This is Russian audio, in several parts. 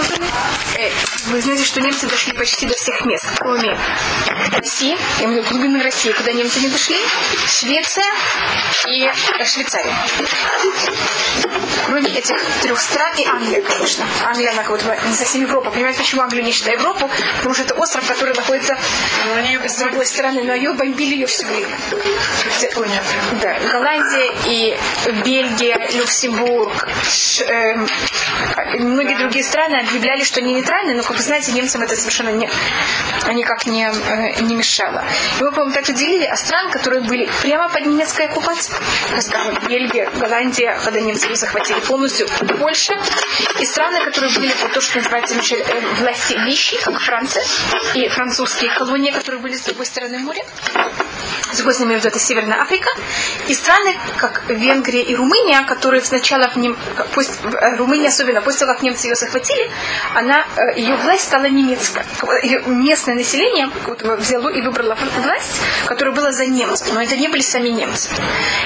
созданы. Э, вы знаете, что немцы дошли почти до всех мест, кроме России, я имею в виду глубины России, куда немцы не дошли, Швеция и Швейцария. Кроме этих трех стран и Англия, конечно. Англия, она как будто не совсем Европа. Понимаете, почему Англию не считает Европу? Потому что это остров, который находится с другой стороны, но ее бомбили ее все время. Да, Голландия и Бельгия, Люксембург, Ш, э, многие другие страны объявляли, что они нейтральны, но, как вы знаете, немцам это совершенно не, никак не, э, не мешало. И мы, по-моему, также делили о стран, которые были прямо под немецкой оккупацией. Скажем, Бельгия, Голландия, когда немцы ее захватили полностью, Польша. И страны, которые были под то, что называется э, власти вещи, как Франция, и французские колонии, которые были с другой стороны моря. С другой стороны, это Северная Африка. И страны, как Венгрия и Румыния, которые сначала в нем, пусть, э, Румыния особенно, после того, как немцы ее захватили, она, э, ее власть стала немецкой. Ее местное население взяло и выбрало власть, которая была за немцев. Но это не были сами немцы.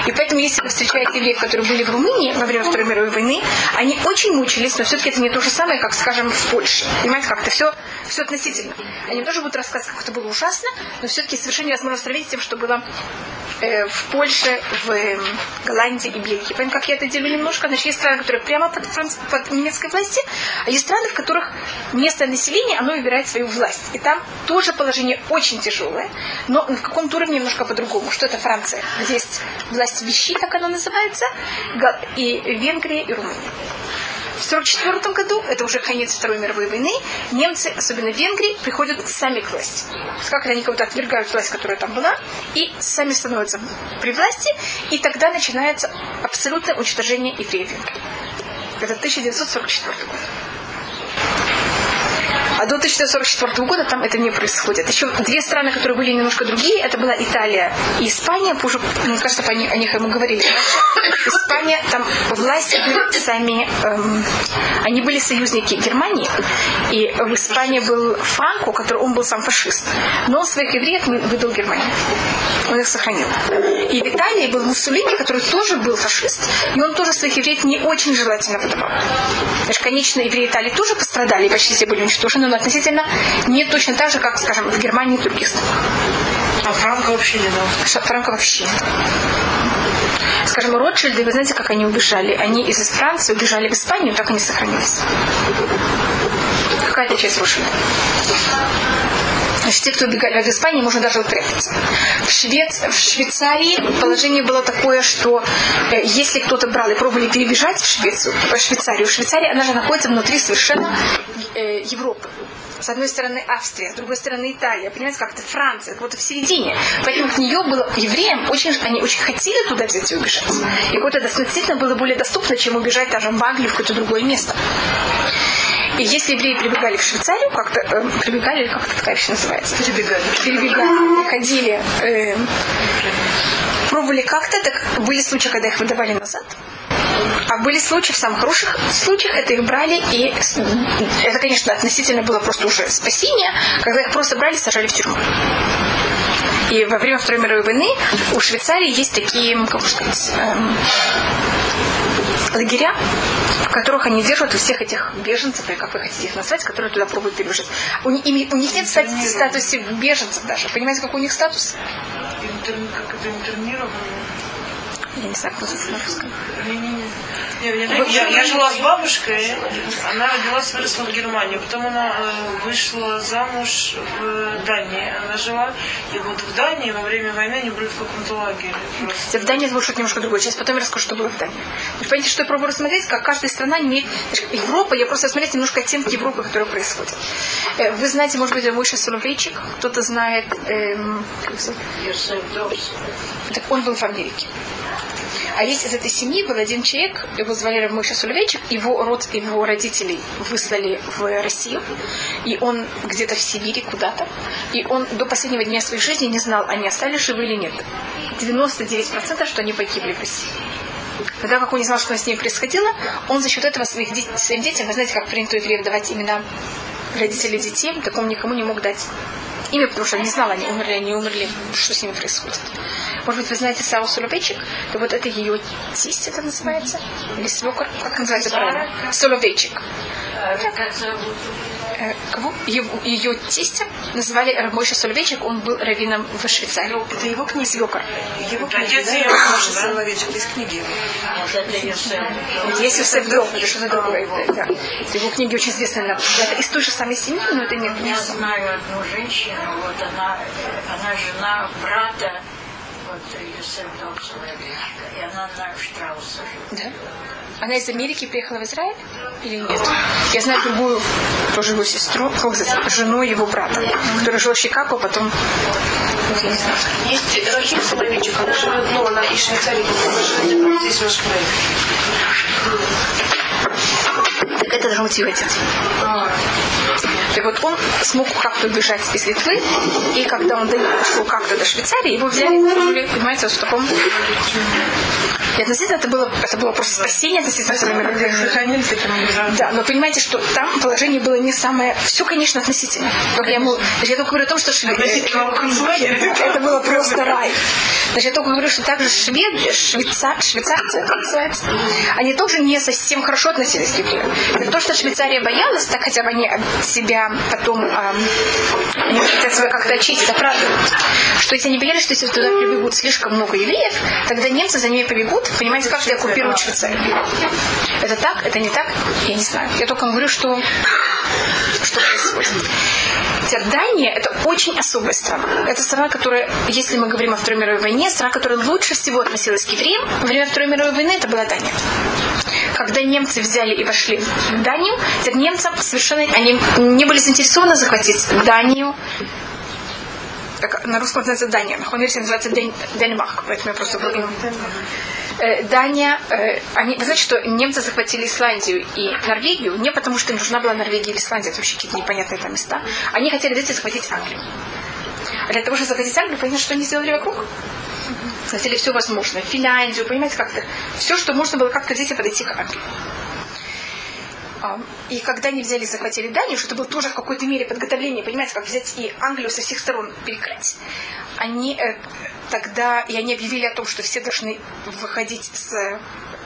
И поэтому, если вы встречаете евреев, которые были в Румынии во время Второй мировой войны, они очень мучились, но все-таки это не то же самое, как, скажем, в Польше. Понимаете, как-то все, все относительно. Они тоже будут рассказывать, как это было ужасно, но все-таки совершенно невозможно сравнить с тем, что было э, в Польше, в э, Голландии и Бельгии. Поэтому как я это делю немножко, значит, есть страны, которые прямо под, под немецкой властью, а есть страны, в которых местное население, оно выбирает свою власть. И там тоже положение очень тяжелое, но на каком-то уровне немножко по-другому. Что это Франция, где есть власть вещи, так она называется, и Венгрия, и Румыния. В 1944 году, это уже конец Второй мировой войны, немцы, особенно в Венгрии, приходят сами к власти. Как они кого-то отвергают власть, которая там была, и сами становятся при власти, и тогда начинается абсолютное уничтожение евреев Венгрии. Это 1944 год. А до 1944 года там это не происходит. Еще две страны, которые были немножко другие, это была Италия и Испания. Уже, мне кажется, о них мы говорили. Испания, там власти были сами, эм, они были союзники Германии. И в Испании был Франко, который он был сам фашист. Но он своих евреев выдал Германии. Он их сохранил. И в Италии был Муссолини, который тоже был фашист. И он тоже своих евреев не очень желательно выдавал. Конечно, евреи Италии тоже пострадали, почти все были уничтожены, но относительно не точно так же, как, скажем, в Германии и других странах. А Франко вообще не дал? Франко вообще Скажем, Ротшильды, вы знаете, как они убежали? Они из Франции убежали в Испанию, так они сохранились. Какая-то часть Ротшильда. Значит, те, кто убегали в Испании, можно даже упрятаться. В, Швец... в Швейцарии положение было такое, что э, если кто-то брал и пробовали перебежать в Швецию, в Швейцарию, в Швейцарии она же находится внутри совершенно э, Европы. С одной стороны Австрия, с другой стороны Италия, понимаете, как-то Франция, вот в середине. Поэтому к нее было евреям очень, они очень хотели туда взять и убежать. И вот это действительно было более доступно, чем убежать даже в Англию в какое-то другое место. И если евреи прибегали в Швейцарию, как-то э, прибегали, как это такая вещь называется? Перебегали. Перебегали, ходили, э, пробовали как-то, так были случаи, когда их выдавали назад. А были случаи, в самых хороших случаях, это их брали, и это, конечно, относительно было просто уже спасение, когда их просто брали и сажали в тюрьму. И во время Второй мировой войны у Швейцарии есть такие, как сказать, эм, лагеря, в которых они держат у всех этих беженцев, или как вы хотите их назвать, которые туда пробуют перебежать. У, них, у них нет статуса беженцев даже. Понимаете, какой у них статус? Интерн, как это интернированные? Я не знаю, как называется на русском. Я, я жила с бабушкой, она родилась, выросла в Германии, потом она э, вышла замуж в Дании. Она жила, и вот в Дании во время войны они были в каком-то лагере. Просто. В Дании это будет что-то немножко другое. Сейчас потом я расскажу, что было в Дании. Вы понимаете, что я пробую рассмотреть, как каждая страна имеет... Европа, я просто смотреть немножко оттенки Европы, которые происходят. Э, вы знаете, может быть, Мойша Соловейчик, кто-то знает... Эм, так он был в Америке. А есть из этой семьи был один человек, его звали Мойша Сулевейчик, его род, его родителей выслали в Россию, и он где-то в Сибири куда-то, и он до последнего дня своей жизни не знал, они остались живы или нет. 99% что они погибли в России. Когда как он не знал, что с ними происходило, он за счет этого своих, своим детям, вы знаете, как принято евреев давать имена родителей детей, так он никому не мог дать имя, потому что не знала, они умерли, они умерли, что с ними происходит. Может быть, вы знаете Сару Соловейчик? То вот это ее тесть, это называется? Или свекор? Как называется правильно? Соловейчик. А как зовут? Э, кого? Его, ее тестя называли Рабойша Сольвейчик, он был раввином в Швейцарии. Это его книга. Свекор. Его книга, Отец да? муж, да? Соловейчик, из книги. Есть Юсеф Дров, это что-то другое. Да. Его книги очень известны. Это из той же самой семьи, но это не Я знаю одну женщину, вот она, она жена брата вот Юсеф Дом Соловейчика, и она на Штрауса живет. Да? Она из Америки приехала в Израиль или нет? Я знаю другую, тоже его сестру, как сказать, жену его брата, которая жила в Чикаго, потом... Не знаю. Есть Рахим Соловейчик, она живет, ну, она из Швейцарии, живет здесь, в крае. Так это должен быть ее отец. Так вот, он смог как-то убежать из Литвы, и когда он дошел как-то до Швейцарии, его взяли, понимаете, вот в таком... И относительно это было, это было просто спасение относительно таким образом. Да, но понимаете, что там положение было не самое... Все, конечно, относительно. Только я, ему, значит, я только говорю о том, что швед... Это было просто рай. Значит, я только говорю, что также швед, швейцар, швейцарцы, как называется, они тоже не совсем хорошо относились к евреям. Это то, что Швейцария боялась, так хотя бы они себя потом они хотят себя как-то очистить, оправдывают. Что если они боялись, что если туда прибегут слишком много евреев, тогда немцы за ними побегут, понимаете, как-то оккупируют Швейцарию. Это так, это не так, я не знаю. Я только говорю, что, что происходит. Дания это очень особая страна. Это страна, которая, если мы говорим о Второй мировой войне, страна, которая лучше всего относилась к евреям. Во время Второй мировой войны это была Дания. Когда немцы взяли и вошли в Данию, немцам совершенно они не были заинтересованы захватить Данию, как на русском называется Дания, на версии называется Ден- Денмарк, поэтому я просто говорю. Э, Дания, э, они, вы знаете, что немцы захватили Исландию и Норвегию не потому, что им нужна была Норвегия или Исландия, это вообще какие-то непонятные там места. Они хотели взять и захватить Англию. А для того, чтобы захватить Англию, понятно, что они сделали вокруг? Захватили все возможное. Финляндию, понимаете, как-то. Все, что можно было как-то взять и подойти к Англии. А, И когда они взяли и захватили Данию, что это было тоже в какой-то мере подготовление, понимаете, как взять и Англию со всех сторон перекрыть, они э, тогда, и они объявили о том, что все должны выходить с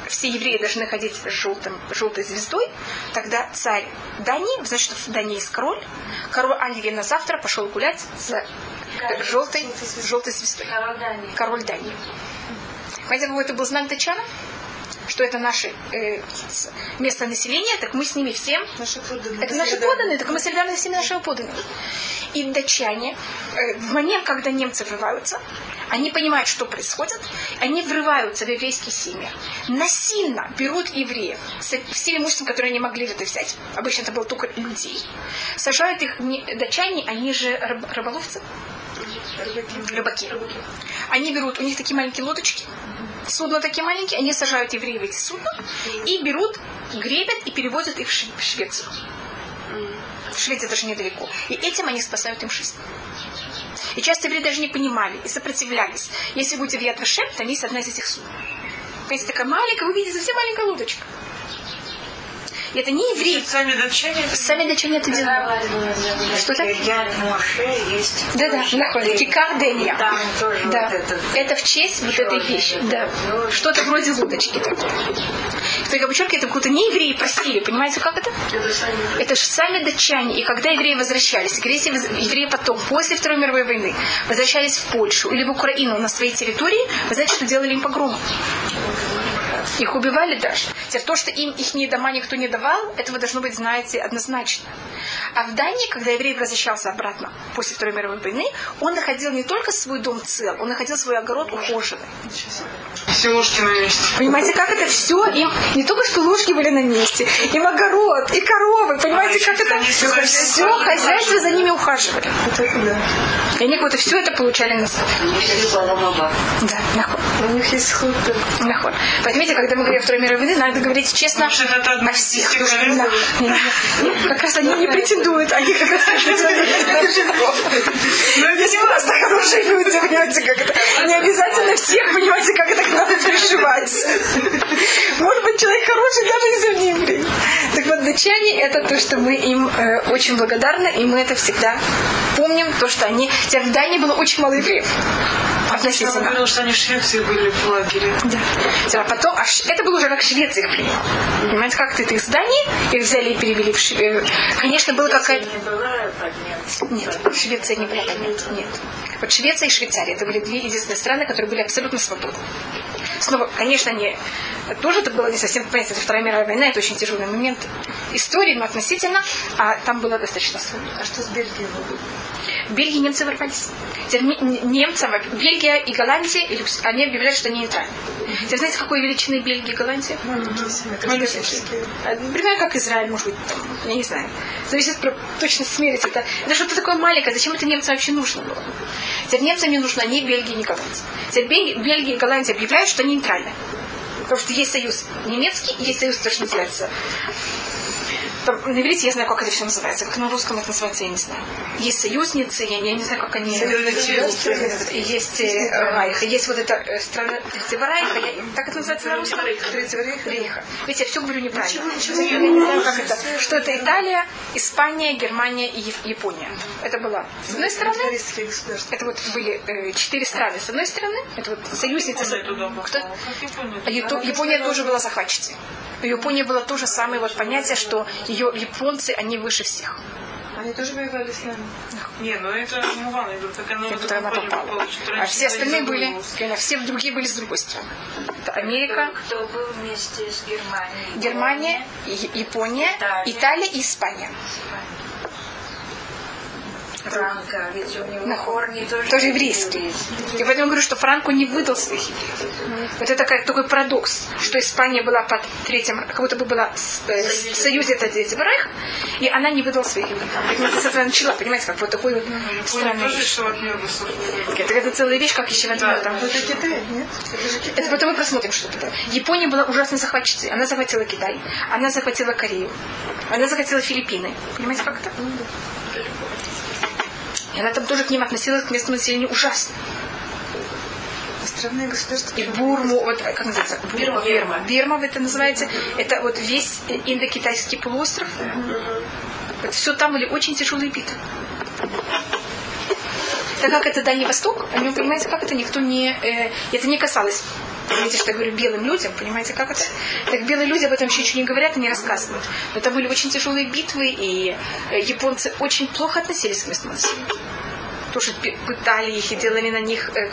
все евреи должны ходить с желтым, желтой звездой, тогда царь Дании, вы знаете, что в Дании есть король, король Англии на завтра пошел гулять с желтой, желтой звездой. Король Дании. Понимаете, какой это был знак датчанам? Что это наше э, место населения, так мы с ними всем Наши подданные. это наши подданные, так мы солидарны с всеми нашими подданными. И датчане, э, в момент, когда немцы врываются, они понимают, что происходит, они врываются в еврейские семьи, насильно берут евреев с всем имуществом, которое они могли это взять, обычно это было только людей, сажают их, не- датчане, они же рыб- рыболовцы, рыбаки. Они берут, у них такие маленькие лодочки, судна такие маленькие, они сажают евреев в эти судна и берут, гребят и переводят их в Шве- в Швецию. В Швеции даже недалеко. И этим они спасают им жизнь. И часто евреи даже не понимали и сопротивлялись. Если будете в Ядвашем, там есть одна из этих судов. Понимаете, такая маленькая, вы видите, совсем маленькая лодочка. Это не евреи. Сами датчане это Сами датчане это делают. Что это? Кирьят Моше есть. Да-да, находит. Кикар Дения. Там тоже Да. Это в честь вот этой вещи. Да. Что-то вроде лодочки. такой. Только подчеркиваю, это какую-то не евреи просили. Понимаете, как это? Это же сами датчане. И когда евреи возвращались, евреи потом, после Второй мировой войны, возвращались в Польшу или в Украину на своей территории, вы знаете, что делали им погромы? Их убивали даже. Теперь то, что им их дома никто не давал, этого должно быть, знаете, однозначно. А в Дании, когда еврей возвращался обратно после Второй мировой войны, он находил не только свой дом цел, он находил свой огород ухоженный. все ложки на месте. Понимаете, как это все им не только что ложки были на месте, им огород, и коровы, понимаете, как это все хозяйство хозяйство за ними ухаживали. Это да. И они вот все это получали на. Да, нахуй. У них есть сход. Нахуй. Понимаете, когда мы говорим о Второй мировой войне, надо говорить честно о всех. да, не, как раз они не претендуют, они как раз Ну, Если просто хорошие люди, понимаете, как это. Не обязательно всех, понимаете, как это надо переживать. Может быть, человек хороший, даже если он не еврей. Так вот, датчане это то, что мы им э, очень благодарны, и мы это всегда помним, то, что они... Хотя в Дании было очень мало евреев. Относительно. говорила, что они в Швеции были в лагере. Да. А потом, аж это было уже как Швеция их приняла. Понимаете, как-то это из Дании, их взяли и перевели в Швецию. Конечно, была какая-то... Нет, Швеция не была поднята. Нет. Вот Швеция и Швейцария это были две единственные страны, которые были абсолютно свободны. Снова, конечно, не тоже это было не совсем понятно. Это Вторая мировая война, это очень тяжелый момент истории, но относительно, а там было достаточно свободно. А что с Бельгией? В Бельгии немцы ворвались. Немцам, Бельгия и Голландия, они объявляют, что они нейтральны. Теперь знаете, какой величины Бельгия и Голландия? Семьи, Малюсенькие. А, Примерно как Израиль, может быть, там, я не знаю. Зависит про точно смерить это. Это что-то такое маленькое, зачем это немцам вообще нужно было? Теперь немцам не нужно ни Бельгия, ни Голландия. Теперь Бельгия, Бельгия и Голландия объявляют, что они нейтральны. Потому что есть союз немецкий, и есть союз, то, что называется там, на иврите я знаю, как это все называется. Как на русском это называется, я не знаю. Есть союзницы, я, я не знаю, как они... И есть э, Райх, и есть вот эта э, страна Третьего Райха, я- как это называется на русском? Третьего Рейха. Рейха. Видите, я все говорю неправильно. Я не знаю, как это. Что это Италия, Испания, Германия и Яп- Япония. Это была с одной стороны, это вот были э, четыре страны. С одной стороны, это вот союзницы. Кто? Япония А Япония тоже была захватчицей. У Японии было то же самое вот понятие, что ее японцы, они выше всех. Они тоже воевали с нами. Не, ну это Муван, это так она туда она попала. А все остальные не были, конечно, все другие были с другой стороны. Это Америка, Кто был вместе с Германией? Германия, Япония, Италия. Италия и Испания. Франко, ведь у него Нахуй. корни тоже, Тоже еврейский. И поэтому я говорю, что Франко не выдал своих евреев. Вот это как такой парадокс, что Испания была под третьим, как будто бы была э, в союзе это Третьего Рейха, и она не выдала своих евреев. Поэтому это с этого начала, понимаете, как вот такой вот странный тоже вещь. Нербусов. Это, это целая вещь, как еще Да. там. Это Китай, нет? Это же Китай. Это потом мы просмотрим, что это. Япония была ужасной захватчицей. Она захватила Китай, она захватила Корею, она захватила Филиппины. Понимаете, как это? Она там тоже к ним относилась, к местному населению ужасно. Островные государства. И Бурму, вот как называется? Бирма. Бирма. Бирма вы это называете. Это вот весь индокитайский полуостров. Вот все там были очень тяжелые битвы. Так как это Дальний Восток, о нем, понимаете, как это никто не... э, это не касалось Видите, что я говорю белым людям, понимаете, как это? Так белые люди об этом еще ничего не говорят и не рассказывают. Но это были очень тяжелые битвы, и э, японцы очень плохо относились к местному населению. Тоже пытали их и делали на них э,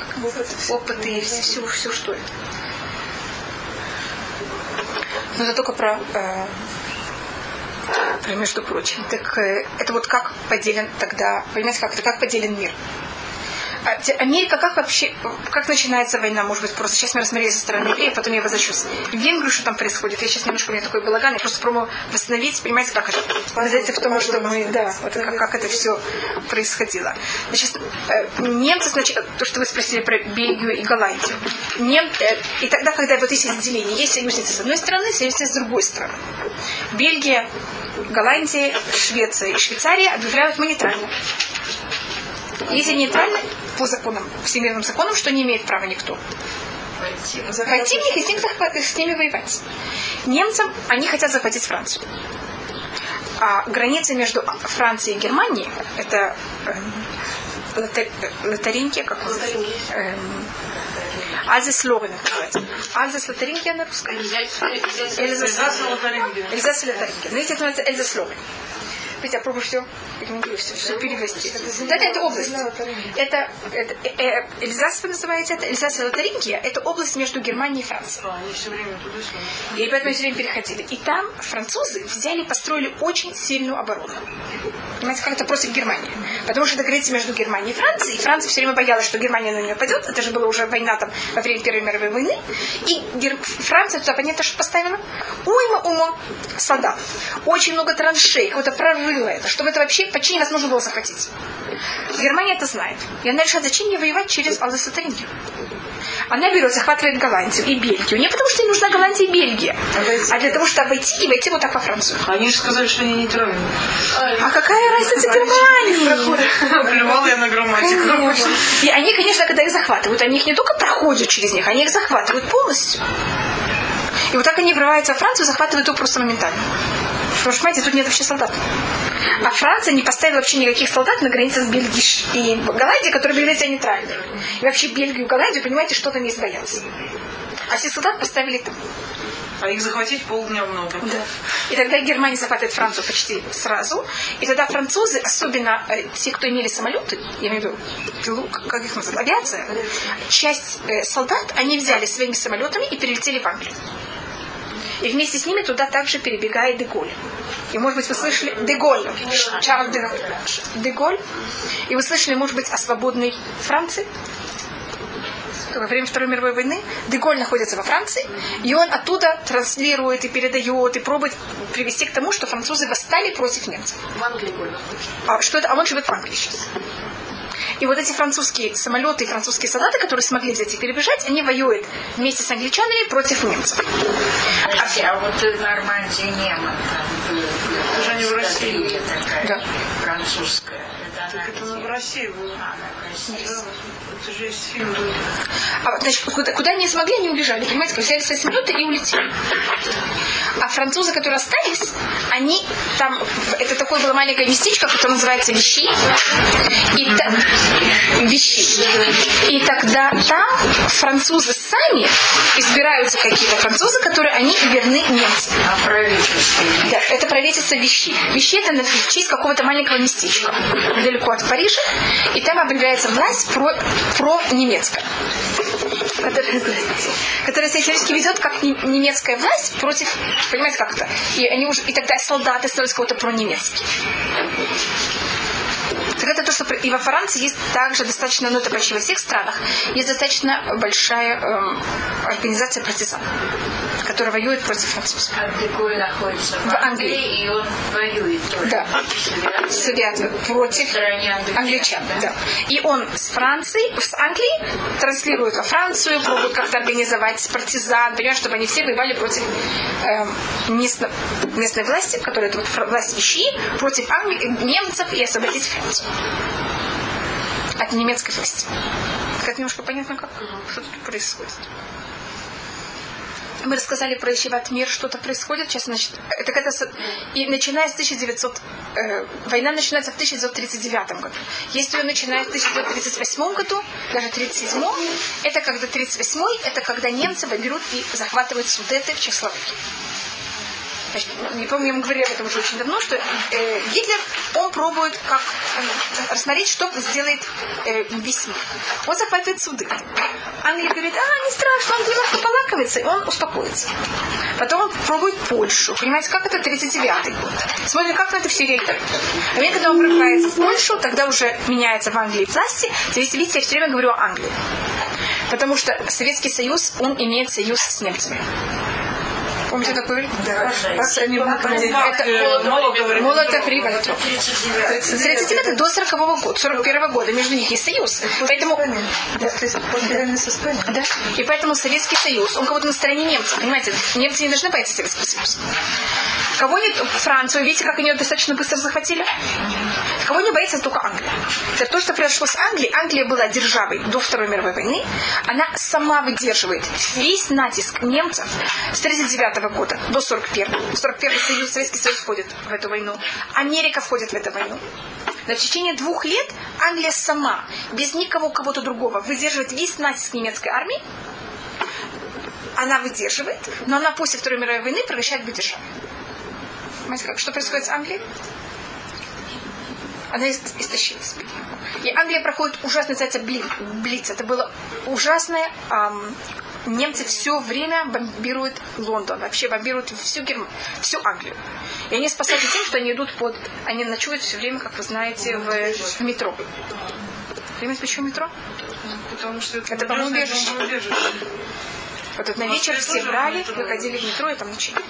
опыты и все, все, все, что это. Но это только про, э, про между прочим. Так э, это вот как поделен тогда, понимаете, как это, как поделен мир. А Америка как вообще, как начинается война, может быть, просто сейчас мы рассмотрели со стороны евреев, потом я возвращусь в Венгрию, что там происходит. Я сейчас немножко, у меня такой балаган, я просто пробую восстановить, понимаете, как это. Знаете, в том, что мы, да, вот как, как это все происходило. Значит, э, немцы, значит, то, что вы спросили про Бельгию и Голландию. Нем, э, и тогда, когда вот есть разделение, есть союзницы с одной стороны, союзницы с другой стороны. Бельгия, Голландия, Швеция и Швейцария объявляют мы нейтрально. Если нейтрально, по законам, всемирным законам, что не имеет права никто. Них и с, ним с ними воевать. Немцам они хотят захватить Францию. А граница между Францией и Германией, это эм, Лотар- Лотарингия, как называется? Эм, Альзес Лорен называется. Альзес Лотарингия на русском. Эльзас Эльзас и Лотарингия. Эльзас и Лотарингия. Но видите, это называется Эльзас Лорен. Видите, я пробую все, все перевести. Да, это область. Это, это э, э, Эльзас вы называете это, Эльзас и Лотарингия, это область между Германией и Францией. Туда-сюда. И поэтому все время переходили. И там французы взяли, построили очень сильную оборону. Понимаете, как это против Германии. Потому что это граница между Германией и Францией. И Франция все время боялась, что Германия на нее пойдет. Это же была уже война там во время Первой мировой войны. И Гер- Франция туда, понятно, что поставила? Уйма ума солдат. Очень много траншей, какое-то прорыло это, чтобы это вообще почти невозможно было захватить. Германия это знает. И она решает, зачем мне воевать через Алдесатарингию. Она берет, захватывает Голландию и Бельгию. Не потому, что ей нужна Голландия и Бельгия, а для того, чтобы войти и войти вот так во Францию. Они же сказали, что они нейтральны. А какая разница Германии? Плевала я на грамматику. И они, конечно, когда их захватывают, они их не только проходят через них, они их захватывают полностью. И вот так они врываются во Францию, захватывают ее просто моментально. Потому что, понимаете, тут нет вообще солдат. А Франция не поставила вообще никаких солдат на границе с Бельгией и Голландией, которые были себя нейтральны. И вообще Бельгию и Голландию, понимаете, что там есть бояться. А все солдат поставили там. А их захватить полдня много. Да. И тогда Германия захватывает Францию почти сразу. И тогда французы, особенно э, те, кто имели самолеты, я имею в виду, как их называют, авиация, часть э, солдат они взяли своими самолетами и перелетели в Англию. И вместе с ними туда также перебегает Деголь. И, может быть, вы слышали Деголь, Чарльз де, Деголь. И вы слышали, может быть, о свободной Франции? во время Второй мировой войны Деголь находится во Франции, и он оттуда транслирует и передает, и пробует привести к тому, что французы восстали против немцев. В Англии. А, что это? а он живет в Англии сейчас. И вот эти французские самолеты и французские солдаты, которые смогли взять и перебежать, они воюют вместе с англичанами против немцев. Подожди, а вот в Нормандии Неман там был. Уже не в России. Такая, Да. французская. Это она Это ну, в? России было. А, она в России. Да, же есть фильм. А значит, куда, куда они смогли, они убежали. Понимаете, взяли свои самолеты и улетели. А французы, которые остались, они там, это такое было маленькое местечко, которое называется Вещи. И та- Вещи. И тогда там французы сами избираются какие-то французы, которые они верны немцам. А правительство? Да, это правительство Вещи. Вещи это на честь какого-то маленького местечка, недалеко от Парижа, и там объявляется власть про, про немецкая. Которая, которая себя фактически ведет как не- немецкая власть против, понимаете, как это? И они уже, и тогда солдаты становятся кого-то про немецкий. Так это то, что и во Франции есть также достаточно, ну это почти во всех странах, есть достаточно большая эм, организация партизан, которая воюет против французов. А находится в, В Англии. Англии, и он воюет. Да. Связан против англичан. Да. И он с Франции, с Англии транслирует во Францию, пробует как-то организовать партизан, понимаешь, чтобы они все воевали против эм, местно- местной власти, которая это вот власть вещи, против Англии, немцев и освободить Францию от немецкой власти. Как немножко понятно, как что тут происходит. Мы рассказали про Ищеват мир, что-то происходит. Сейчас, значит, это когда... с- И начиная с 1900... э, война начинается в 1939 году. Если ее начинают в 1938 году, даже 1937, это когда 38 это когда немцы берут и захватывают Судеты в Чехословакии. Значит, не помню, я вам говорила об этом уже очень давно, что э, Гитлер, он пробует как э, рассмотреть, что сделает э, весь мир. Он захватывает суды. Англия говорит, а, не страшно, он немножко полакомится, и он успокоится. Потом он пробует Польшу. Понимаете, как это 39-й год. Смотрим, как на это все реагируют. А мне, когда он прорывается в Польшу, тогда уже меняется в Англии власти. Видите, я все время говорю о Англии. Потому что Советский Союз, он имеет союз с немцами. Помните такой? Да. Молотов Риббентроп. 39. С 39 до 40 года, 41 года между них есть союз. Поэтому, да. И поэтому Советский Союз, он кого-то на стороне немцев. Понимаете, немцы не должны бояться Советского Союза. Кого не Францию, видите, как они ее достаточно быстро захватили? Кого не боится только Англия. Это то, что произошло с Англией. Англия была державой до Второй мировой войны. Она сама выдерживает весь натиск немцев с 39 года до 41 41 Союз, Советский Союз входит в эту войну. Америка входит в эту войну. Но в течение двух лет Англия сама, без никого кого-то другого, выдерживает весь натиск немецкой армии. Она выдерживает, но она после Второй мировой войны превращает в державу. Понимаете, как, что происходит с Англией? Она ис- истощилась. И Англия проходит называется бли- Блиц. Это было ужасное. ам, немцы все время бомбируют Лондон, вообще бомбируют всю, Герм... всю Англию. И они спасаются тем, что они идут под... Они ночуют все время, как вы знаете, в, в метро. Понимаете, почему метро? Потому что это, Это бомбоубежище. бомбоубежище. Вот тут на вечер все брали, выходили в метро и там ночевали.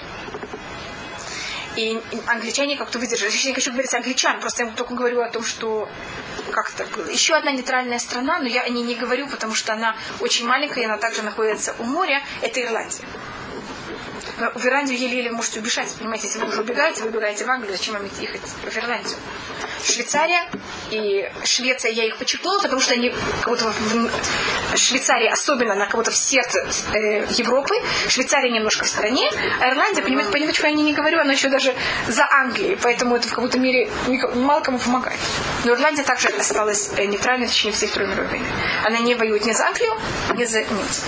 И англичане как-то выдержали. Я не хочу говорить англичан, просто я только говорю о том, что как это было. Еще одна нейтральная страна, но я о ней не говорю, потому что она очень маленькая, и она также находится у моря, это Ирландия. В Ирландию еле-еле можете убежать. Понимаете, если вы уже убегаете, вы убегаете в Англию, зачем вам ехать в Ирландию? Швейцария и Швеция, я их подчеркнула, потому что они как будто в Швейцарии особенно на кого-то в сердце э, Европы. Швейцария немножко в стране, а Ирландия, понимаете, понимаете, я не говорю, она еще даже за Англией, поэтому это в каком-то мере мало кому помогает. Но Ирландия также осталась э, нейтральной в течение всей Второй мировой войны. Она не воюет ни за Англию, ни за немцев.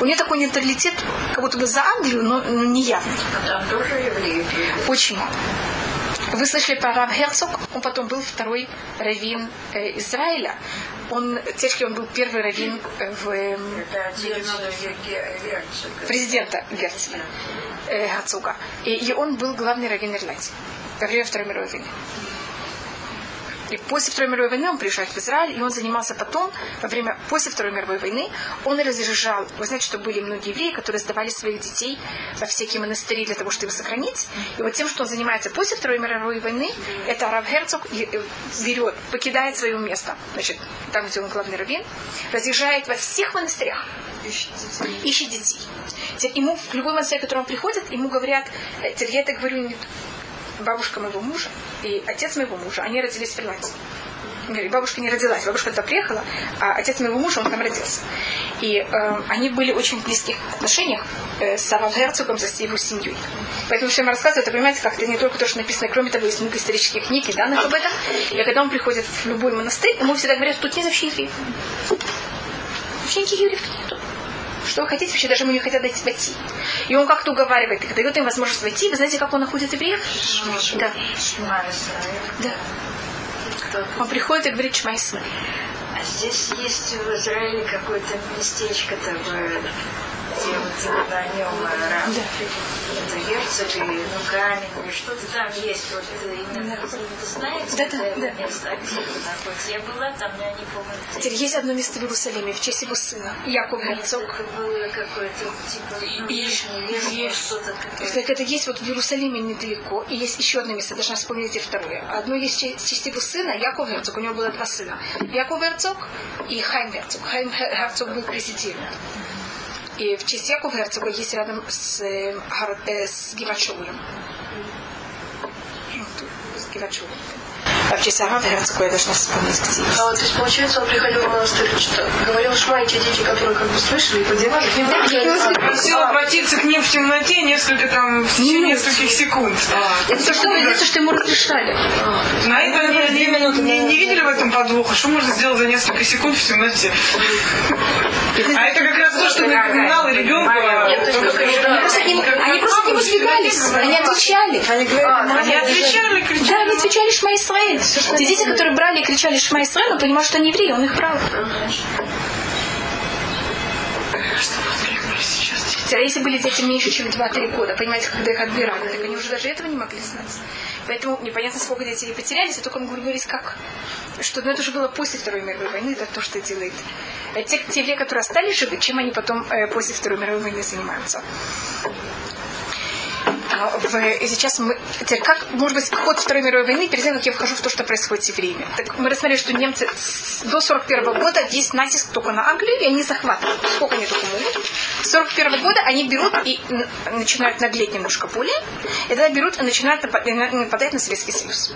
У нее такой нейтралитет, как будто бы за Англию, но, но не. А там тоже евреи. Очень мало. Вы слышали про Рав Херцог? Он потом был второй раввин э, Израиля. Он, теперь он был первый раввин в э, отец Герцога. президента Герцога, э, Герцога. И, и он был главный раввин Ирландии во время Второй мировой войны. И после Второй мировой войны он приезжает в Израиль, и он занимался потом, во время, после Второй мировой войны, он разъезжал. Вы знаете, что были многие евреи, которые сдавали своих детей во всякие монастыри для того, чтобы их сохранить. И вот тем, что он занимается после Второй мировой войны, это Рав Герцог э, берет, покидает свое место, значит, там, где он главный раввин, разъезжает во всех монастырях, ищет детей. Теперь Ему в любой монастырь, в который он приходит, ему говорят, э, я это говорю не бабушка моего мужа и отец моего мужа, они родились в Ирландии. Нет, Бабушка не родилась, бабушка туда приехала, а отец моего мужа, он там родился. И э, они были очень близких отношениях э, с Равом Герцогом, со всей его семьей. Поэтому все им рассказывают, это понимаете, как это не только то, что написано, кроме того, есть много исторических книг и данных об этом. И когда он приходит в любой монастырь, ему всегда говорят, тут нет вообще евреев. Вообще никаких евреев нету. Что вы хотите? Вообще даже ему не хотят дать войти. И он как-то уговаривает их, дает им возможность войти. Вы знаете, как он находит евреев? Да. Да. Он приходит и говорит Шма Исраэль. А здесь есть в Израиле какое-то местечко такое, где вот на нем раб. Это герцог или ну, камень, или что-то там есть. Вот это именно, вы знаете, Да, да, это да. место, а где это находится? Я была там, но я не помню. где. Теперь есть одно место в Иерусалиме в честь его сына, Яков Герцог. Это было какое-то типа ну, лишнее, лишнее что-то такое. Так это есть вот в Иерусалиме недалеко, и есть еще одно место, должна вспомнить и второе. Одно есть в честь его сына, Яков Герцог, у него было два сына. Яков Герцог и Хайм Герцог. Хайм Герцог был президент. И в честь Якова Герцога есть рядом с, э, э, с тут, с Гивачоулем. А в честь Агава Герцога я должна вспомнить где. А вот, то есть, получается, он приходил в монастырь, что говорил Шма, и те дети, которые как бы слышали и поддевали, к ним Да, не. Просил обратиться к ним в темноте несколько там, в течение нескольких секунд. Это то, что, это то, что ему разрешали. На это они не, не, не видели в этом подвоха. Что можно сделать за несколько секунд в темноте? А это как раз то, что напоминало ребенка. Они просто к нему, они отвечали. Они отвечали, Да, кричали. они отвечали Шма Исраэль. Те дети, которые брали и кричали Шма Исраэль, он понимал, что они евреи, он их брал. А если были дети меньше, чем 2-3 года, понимаете, когда их отбирали, так они уже даже этого не могли знать. Поэтому непонятно, сколько детей потерялись, и только мы говорились, как что ну, это уже было после Второй мировой войны, это то, что делает. Э, Те, те евреи, которые остались живы, чем они потом э, после Второй мировой войны занимаются. А, в- сейчас мы... Как, может быть, ход Второй мировой войны, перед тем, как я вхожу в то, что происходит с евреями. Так мы рассмотрели, что немцы до 41 года есть натиск только на Англию, и они захватывают. Сколько они только могут. С 41 года они берут и начинают наглеть немножко более, и тогда берут и начинают напа- на- нападать на Советский Союз.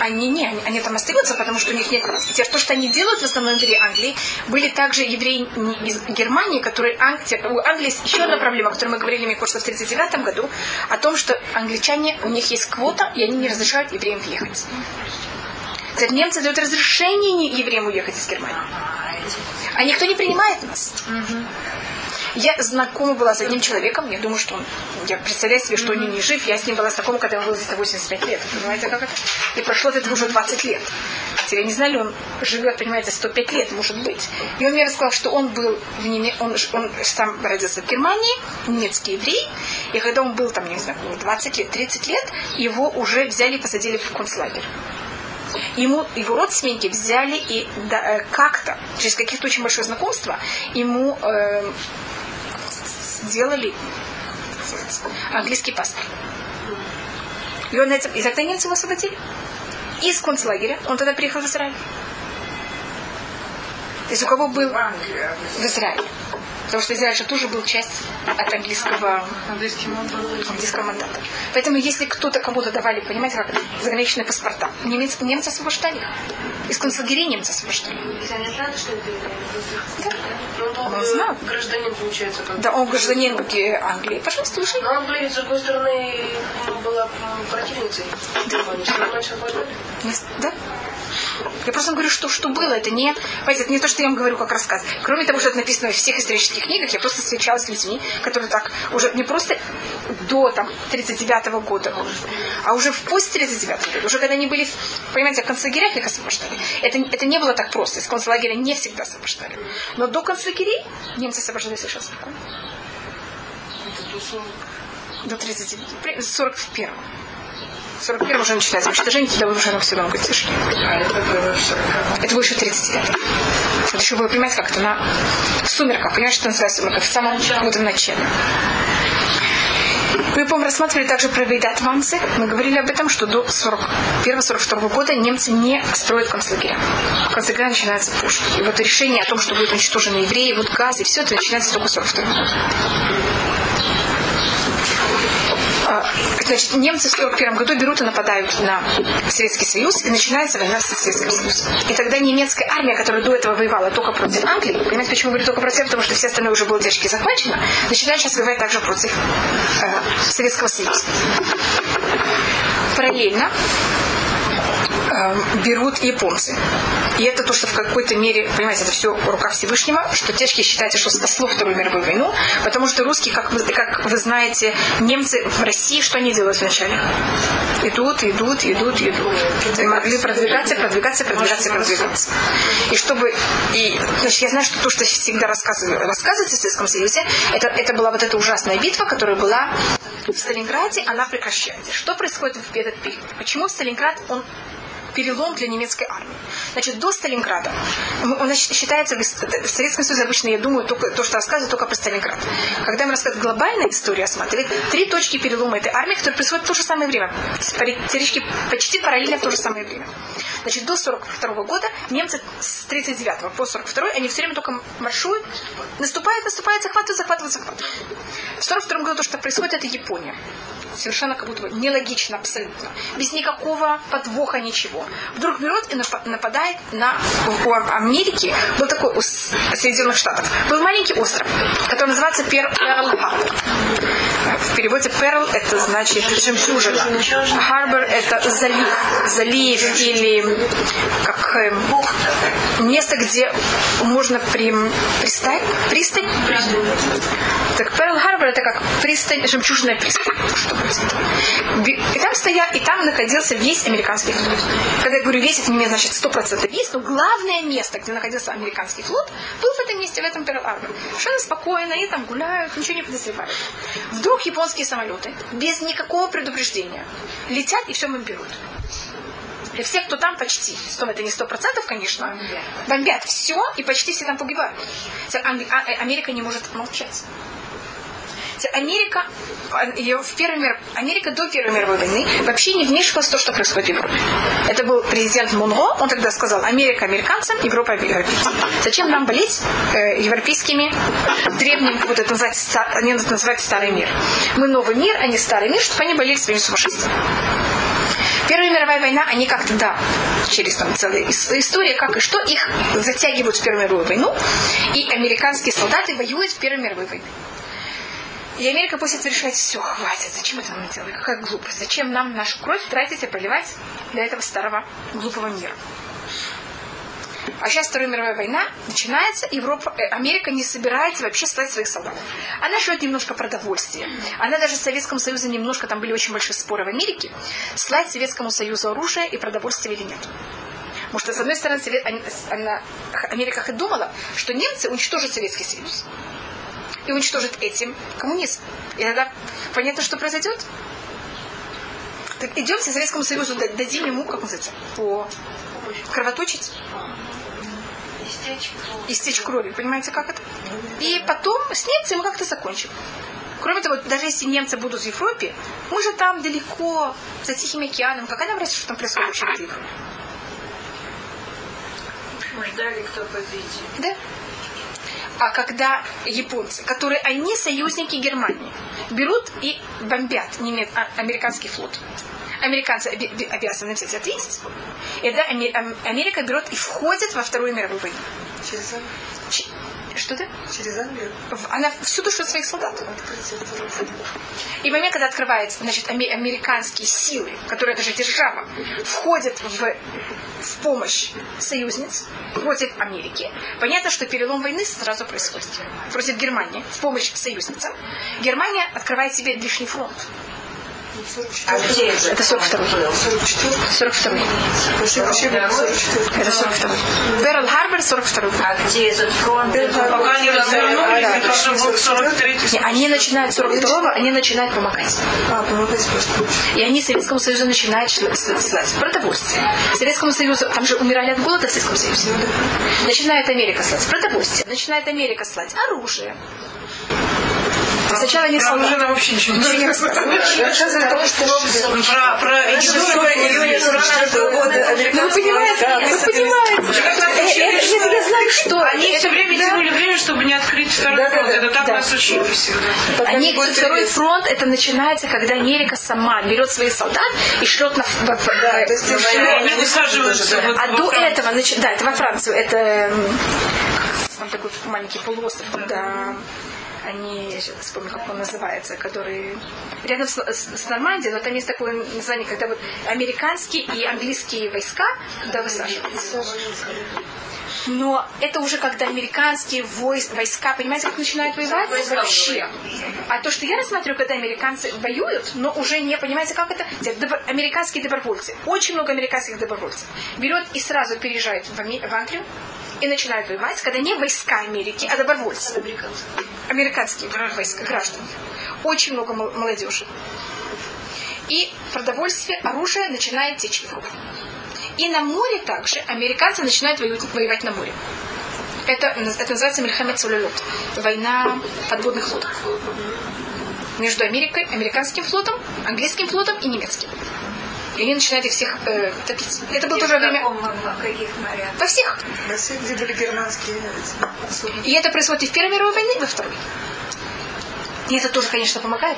Они не. Они они, там остаются, потому что у них нет... То, что они делают в основном евреи Англии, были также евреи из Германии, которые... У Англии есть еще одна проблема, о которой мы говорили, мне кажется, в 1939 году, о том, что англичане, у них есть квота, и они не разрешают евреям въехать. Теперь немцы дают разрешение евреям уехать из Германии. А никто не принимает нас. Я знакома была с одним человеком, я думаю, что он, я представляю себе, что он не жив, я с ним была знакома, когда он был здесь на 85 лет, понимаете, как это? И прошло этого уже 20 лет. Я не знаю, ли он живет, понимаете, 105 лет, может быть. И он мне рассказал, что он был в Неме... он, он сам родился в Германии, немецкий еврей, и когда он был там, не знаю, 20 лет, 30 лет, его уже взяли и посадили в концлагерь ему его родственники взяли и да, э, как-то через каких-то очень большое знакомство ему э, сделали английский паспорт. И, он этим, и тогда немцы его освободили. Из концлагеря. Он тогда приехал в Израиль. То есть у кого был в Израиле. Потому что Израиль же тоже был часть от английского, английского мандата. Поэтому если кто-то кому-то давали, понимаете, как заграничные паспорта, немец, немцы освобождали. Из концлагерей немцы освобождали. Они знают, что это Ну, он Он э, знал. гражданин, получается. Как. Да, он гражданин Англии. Пожалуйста, вышли. Но Англия, с другой стороны, была противницей Германии. Все равно освобождали. Не с- Да? Я просто говорю, что, что было. Это не, понимаете, это не то, что я вам говорю как рассказ. Кроме того, что это написано во всех исторических книгах, я просто встречалась с людьми, которые так уже не просто до там, 39 года, а уже в пост 39 года, уже когда они были, понимаете, в концлагерях их освобождали. Это, это не было так просто. Из концлагеря не всегда освобождали. Но до концлагерей немцы освобождали совершенно спокойно. До 39. при- 41 в 41 уже начинается уничтожение, тогда уже оно все равно тише. Это было еще 39 Это еще было, понимаете, как это на сумерках. Понимаете, что называется сумерка? В самом вот в начале. Мы, по-моему, рассматривали также про Вейдат Ванцы. Мы говорили об этом, что до 41-42 года немцы не строят концлагеря. Концлагеря начинается позже. И вот решение о том, что будут уничтожены евреи, вот газ и все это начинается только в 42 году. А, Значит, немцы в 1941 году берут и нападают на Советский Союз, и начинается война с Советским Союзом. И тогда немецкая армия, которая до этого воевала только против Англии, понимаете, почему говорю только против, потому что все остальные уже было держки захвачено, начинает сейчас воевать также против э, Советского Союза. Параллельно э, берут японцы. И это то, что в какой-то мере, понимаете, это все рука Всевышнего, что тяжкие считается, что спасло Вторую мировую войну, потому что русские, как вы, как вы знаете, немцы в России, что они делают вначале? Идут, идут, идут, идут. И могли продвигаться, продвигаться, продвигаться, продвигаться. И чтобы... И, значит, я знаю, что то, что всегда рассказывают, рассказывают в Советском Союзе, это, это была вот эта ужасная битва, которая была в Сталинграде, она прекращается. Что происходит в этот период? Почему Сталинград, он перелом для немецкой армии. Значит, до Сталинграда, он считается, в в Советском Союзе обычно, я думаю, только, то, что рассказывают только про Сталинград. Когда мы рассказываем глобальная история, осматривает три точки перелома этой армии, которые происходят в то же самое время. Теоретически почти параллельно в то же самое время. Значит, до 42 года немцы с 39 по 42 они все время только маршируют, наступают, наступают, захватывают, захватывают, захватывают. В 42 году то, что происходит, это Япония совершенно как будто бы нелогично абсолютно, без никакого подвоха, ничего. Вдруг берет и напа- нападает на... У Америки был такой, у Соединенных Штатов, был маленький остров, который называется Перл Харбор. В переводе Перл это значит жемчужина. Харбор это залив, залив или как э, место, где можно при, пристань, пристань. Так Перл Харбор это как пристань, жемчужная пристань. Что будет? Би- И там стоял, и там находился весь американский флот. Когда я говорю весь, это не имеет, значит 100% весь, но главное место, где находился американский флот, был в этом месте, в этом Перл Харбор. Совершенно спокойно, и там гуляют, ничего не подозревают. Вдруг японские самолеты, без никакого предупреждения, летят и все бомбируют. И все, кто там почти, сто, это не сто процентов, конечно, бомбят все, и почти все там погибают. А- э, Америка не может молчать. Америка, ее в Первой мир- Америка до Первой мировой войны вообще не вмешивалась в то, что происходит в Европе. Это был президент Монро, он тогда сказал, Америка американцам, Европа европейцам. Зачем нам болеть э, европейскими древним, вот это называется, ста- они называют старый мир. Мы новый мир, а не старый мир, чтобы они болели своим сумасшествием. Первая мировая война, они как-то, да, через там целая ис- история, как и что, их затягивают в Первую мировую войну, и американские солдаты воюют в Первой мировой войне. И Америка после этого решает, все, хватит, зачем это мы делаем, какая глупость, зачем нам нашу кровь тратить и проливать для этого старого глупого мира. А сейчас Вторая мировая война начинается, Европа, э, Америка не собирается вообще слать своих солдат. Она шлет немножко продовольствия. Она даже в Советском Союзе немножко, там были очень большие споры в Америке, слать Советскому Союзу оружие и продовольствие или нет. Потому что, с одной стороны, Совет- она- Америка думала, что немцы уничтожат Советский Союз. И уничтожат этим коммунизм. И тогда понятно, что произойдет. Так идемте Советскому Союзу, да- дадим ему, как называется, по кровоточить Истечь. крови. Понимаете, как это? И потом с немцами как-то закончим. Кроме того, даже если немцы будут в Европе, мы же там далеко, за Тихим океаном. Какая нам разница, что там происходит вообще в Европе? Мы ждали, кто победит. Да? А когда японцы, которые они союзники Германии, берут и бомбят немец, а, американский флот. Американцы оби- обязаны взять ответственность. И Ам- Америка берет и входит во Вторую мировую войну. Англию. Ч- Что-то? Через Англию. Она всюду шлет своих солдат. И в момент, когда открывается, значит, аме- американские силы, которые даже держава, входят в, в помощь союзниц против Америки, понятно, что перелом войны сразу происходит. Против Германии, в помощь союзницам. Германия открывает себе лишний фронт. А где это? Это 42-й. 42-й. Спасибо, вообще было 44. Это 42-й. Берл Харбор 42-й. А где этот фронт? Пока не развернулись, это уже был 43-й. Не, Они начинают 42-го, они начинают помогать. А, просто. И они Советскому Союзу начинают слать продовольствие. Советскому Союзу, там же умирали от голода в Советском Союзе. Начинает Америка слать продовольствие. Начинает Америка слать оружие. Сначала Там уже солдаты. нам вообще ничего не Ничего не рассказывают. Рассказывают о том, что Про, про в июне 44 года Ну, понимаете, вы понимаете. Э, это Я знаю, что. Они все время тянули время, чтобы не открыть второй Да, да, фронт. да. Это так Да. нас учили всегда. Они, второй фронт, это начинается, когда Америка сама берет своих солдат и шлет на, Да, то есть они высаживаются. А до этого, да, это во Францию, это там такой маленький полуостров, когда они, я сейчас вспомню, как он называется, который рядом с, с- с Нормандией, но там есть такое название, когда вот американские и английские войска туда высаживаются. Но это уже когда американские войс- войска, понимаете, как начинают воевать? Вообще. А то, что я рассматриваю, когда американцы воюют, но уже не понимаете, как это. Добро- Американские добровольцы. Очень много американских добровольцев. Берет и сразу переезжает в, Ами- в Англию и начинают воевать, когда не войска Америки, а добровольцы. Американские войска, граждане. Очень много мол- молодежи. И продовольствие, оружие начинает течь в Европу. И на море также американцы начинают воевать, воевать на море. Это, это называется Мельхамед Сулюлют. Война подводных лодок. Между Америкой, американским флотом, английским флотом и немецким. И они начинают их всех э, топить. Это было тоже время... каких морях? Во всех. в России, где были германские эти, судна. И это происходит и в Первой мировой войне, и во Второй. И это тоже, конечно, помогает.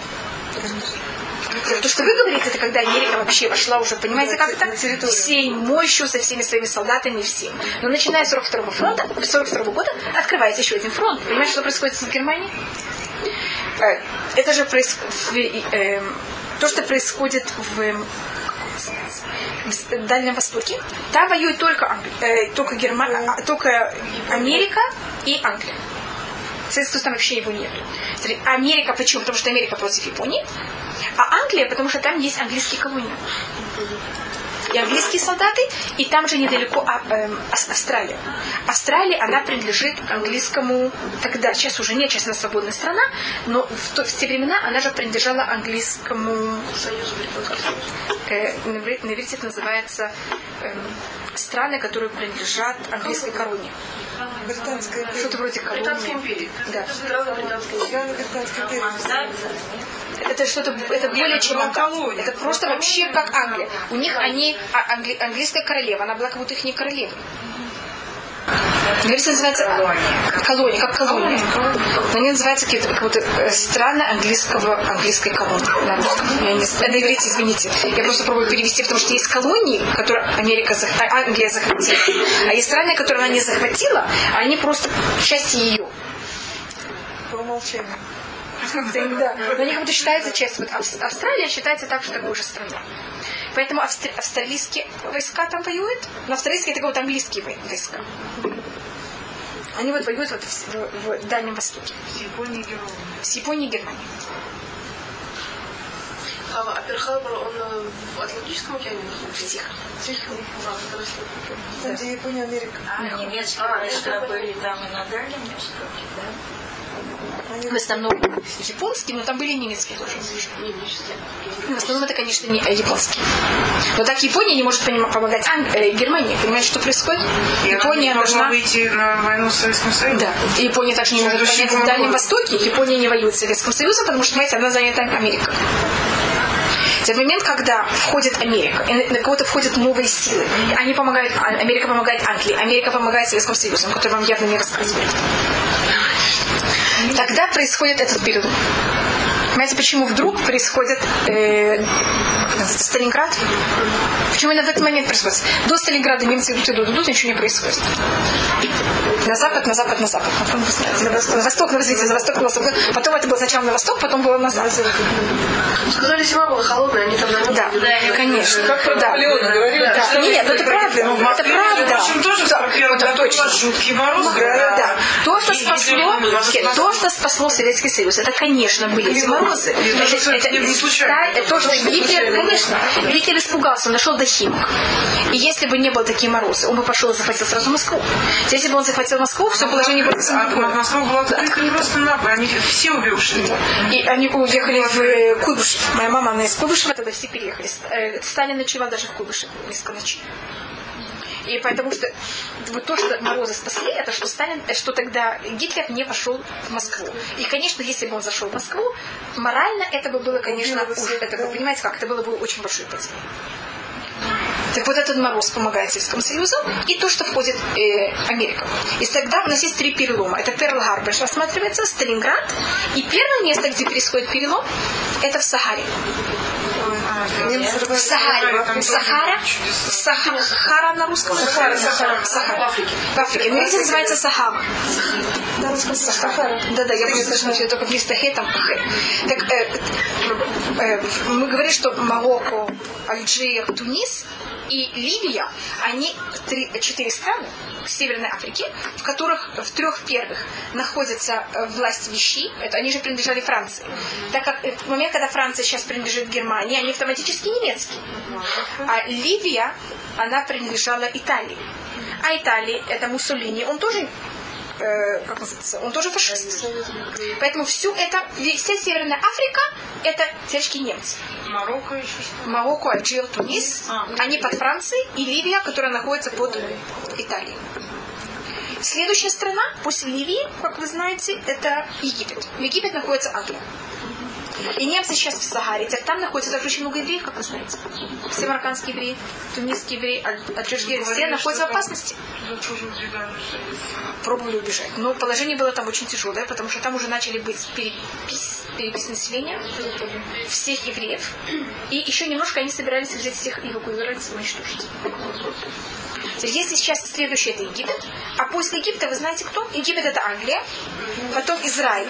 То, что вы говорите, это когда Америка вообще вошла уже, понимаете, как-то всей мощью, со всеми своими солдатами, всем. Но начиная с 42 фронта, 42 года, открывается еще один фронт. Понимаете, что происходит с Германией? Э, Это же происходит... то, что происходит в в Дальнем Востоке, там воюют только, э, только, Герма... а, только Америка и Англия. Советский Союз там вообще его нет. Америка почему? Потому что Америка против Японии. А Англия, потому что там есть английские колонии. И английские солдаты, и там же недалеко а, Ас- Австралия. Австралия, она принадлежит английскому, тогда, сейчас уже нет, сейчас она свободная страна, но в, то- в те времена она же принадлежала английскому э, на иври- на иврите это называется эм, страны, которые принадлежат английской короне. Британская империя. Что-то вроде колонии. Британской империи. Да. Страны Британской империи. Это что-то, это более чем Англия. Это просто вообще как Англия. У них они, а, англи- английская королева, она была как будто их не королева. Говорится, называется колония, как колония. Но они называются какие-то как будто э, страны английского, английской колонии. на русском. Я не, на иврите, извините. Я просто пробую перевести, потому что есть колонии, которые Америка, а, Англия захватила. А есть страны, которые она не захватила, а они просто часть ее. По умолчанию. Да. Но они как будто считаются частью. Вот Авс- Австралия считается также такой же страной. Поэтому австр- австралийские войска там воюют, но австралийские это как будто английские вой- войска. Они вот воюют вот в, в- в Дальнем Востоке. С Японией героем. С Японией и Германией. А, а Перл-Харбор, он э, в Атлантическом океане находится? Тихо. Тихо. А, хорошо. Там, где Япония, Америка. А, немецкие войска были там и на Дальнем Востоке, да? В основном японские, но там были немецкие тоже. В основном это, конечно, не японские. Но так Япония не может помогать Ан- э, Германии. Понимаете, что происходит? И Япония не должна выйти на войну с Советским Союзом. Да, Япония также не может понять в. Дальнем Востоке. Япония не воюет с Советским Союзом, потому что, понимаете, она занята Америкой. В момент, когда входит Америка, на кого-то входят новые силы, они помогают, а- Америка помогает Англии, Америка помогает Советскому Союзу, который вам явно не рассказывает. Тогда происходит этот перелом. Понимаете, почему вдруг происходит э, Сталинград? Почему именно в этот момент происходит? До Сталинграда немцы идут, идут, идут, ничего не происходит. На запад, на запад, на запад. Потом, на восток, на восток, на развитие, на восток, на восток. Потом это было сначала на восток, потом было на запад. Сказали, зима была холодная, они там на Да, конечно. Как про да. Наполеона говорили. Да. что Нет, это правда. Ну, Это правда. В общем, тоже в 41 году был жуткий мороз. Да, да. То, что спасло, то, что спасло Советский Союз, это, конечно, были эти морозы. Даже Это, это, не случайно. да, это тоже Гитлер, конечно. Гитлер испугался, он нашел до Химок. И если бы не было такие морозы, он бы пошел и захватил сразу Москву. Если бы он захватил Москву, все положение было совсем А другое. Москва была открыта не просто нахуй, они все ушли. И они уехали в э, Куйбышев. Моя мама, она из Куйбышева, тогда все переехали. Э, Сталин ночевал даже в Куйбышеве несколько ночей. И потому что вот то, что Морозы спасли, это что Сталин, э, что тогда Гитлер не пошел в Москву. И, конечно, если бы он зашел в Москву, морально это бы было, конечно, уж, это, вы понимаете как, это было бы очень большой потерей. Так вот этот мороз помогает Советскому Союзу и то, что входит э, Америка. И тогда у нас есть три перелома. Это Перл-Харбор рассматривается, Сталинград. И первое место, где происходит перелом, это в Сахаре. Немцы В Сахаре. Сахара. Сахара. На русском. Сахара. Сахара. Сахара. В Африке. В Африке. Это называется Сахара. На русском Сахара. Да, да, я просто слышу только вместо хэ там хэ. Так, э, э, мы говорим, что Марокко, Алжир, Тунис и Ливия, они три, четыре страны Северной Африки, в которых в трех первых находится э, власть вещей, это они же принадлежали Франции. Так как в момент, когда Франция сейчас принадлежит Германии, они автоматически немецкие. А Ливия, она принадлежала Италии. А Италия, это Муссолини, он тоже э, как называется, он тоже фашист. Поэтому всю это, вся Северная Африка, это тяжкие немцы. Марокко еще что? Марокко, Алжир, Тунис, А. они под Францией, и Ливия, которая находится под Италией. Следующая страна после Ливии, как вы знаете, это Египет. В Египет находится Англия. И немцы сейчас в Сахаре. Там находится также очень много евреев, как вы знаете. Все марокканские евреи, тунисские евреи, аль- алжирские, все находятся в опасности. Пробовали убежать. Но положение было там очень тяжелое, потому что там уже начали быть перепис, перепис населения всех евреев. И еще немножко они собирались взять всех эвакуировать и уничтожить. Если сейчас следующий это Египет, а после Египта вы знаете кто? Египет это Англия, потом Израиль.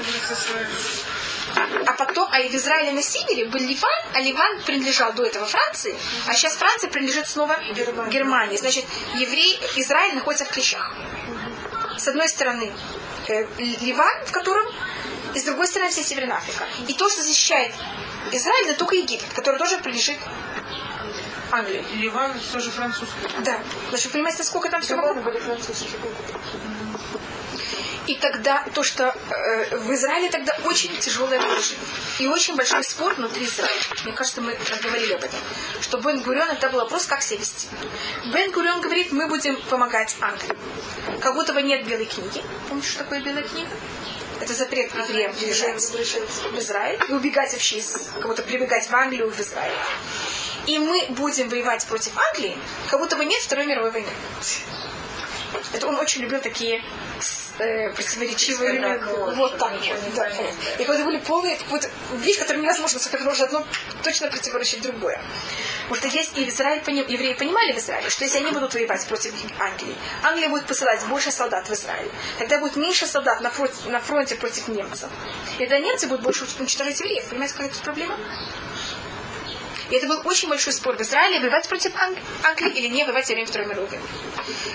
А потом, а в Израиле на севере был Ливан, а Ливан принадлежал до этого Франции, а сейчас Франция принадлежит снова Германии. Значит, еврей, Израиль находится в клещах. С одной стороны э, Ливан, в котором, и с другой стороны вся Северная Африка. И то, что защищает Израиль, это только Египет, который тоже принадлежит Англии. Ливан тоже французский. Да. Значит, вы понимаете, насколько там все вокруг? были французские. И тогда то, что э, в Израиле тогда очень тяжелое положение. И очень большой спор внутри Израиля. Мне кажется, мы говорили об этом. Что Бен Гурион это был вопрос, как себя вести. Бен Гурион говорит, мы будем помогать Англии. Как будто бы нет белой книги. Помните, что такое белая книга? Это запрет евреям приезжать в Израиль и убегать вообще из, как будто прибегать в Англию, в Израиль. И мы будем воевать против Англии, как будто бы нет Второй мировой войны. Это он очень любил такие э, противоречивые элементы. Вот так вот. Да. И когда были полные какую-то вещь, которую невозможно, которой может одно точно противоречить другое. Потому что если Израиль, пони- евреи понимали в Израиле, что если они будут воевать против Англии, Англия будет посылать больше солдат в Израиль. Тогда будет меньше солдат на фронте, на фронте против немцев. И тогда немцы будут больше уничтожать евреев. Понимаете, какая тут проблема? И это был очень большой спор в Израиле, воевать против Ан- Англии или не воевать во время Второй мировой.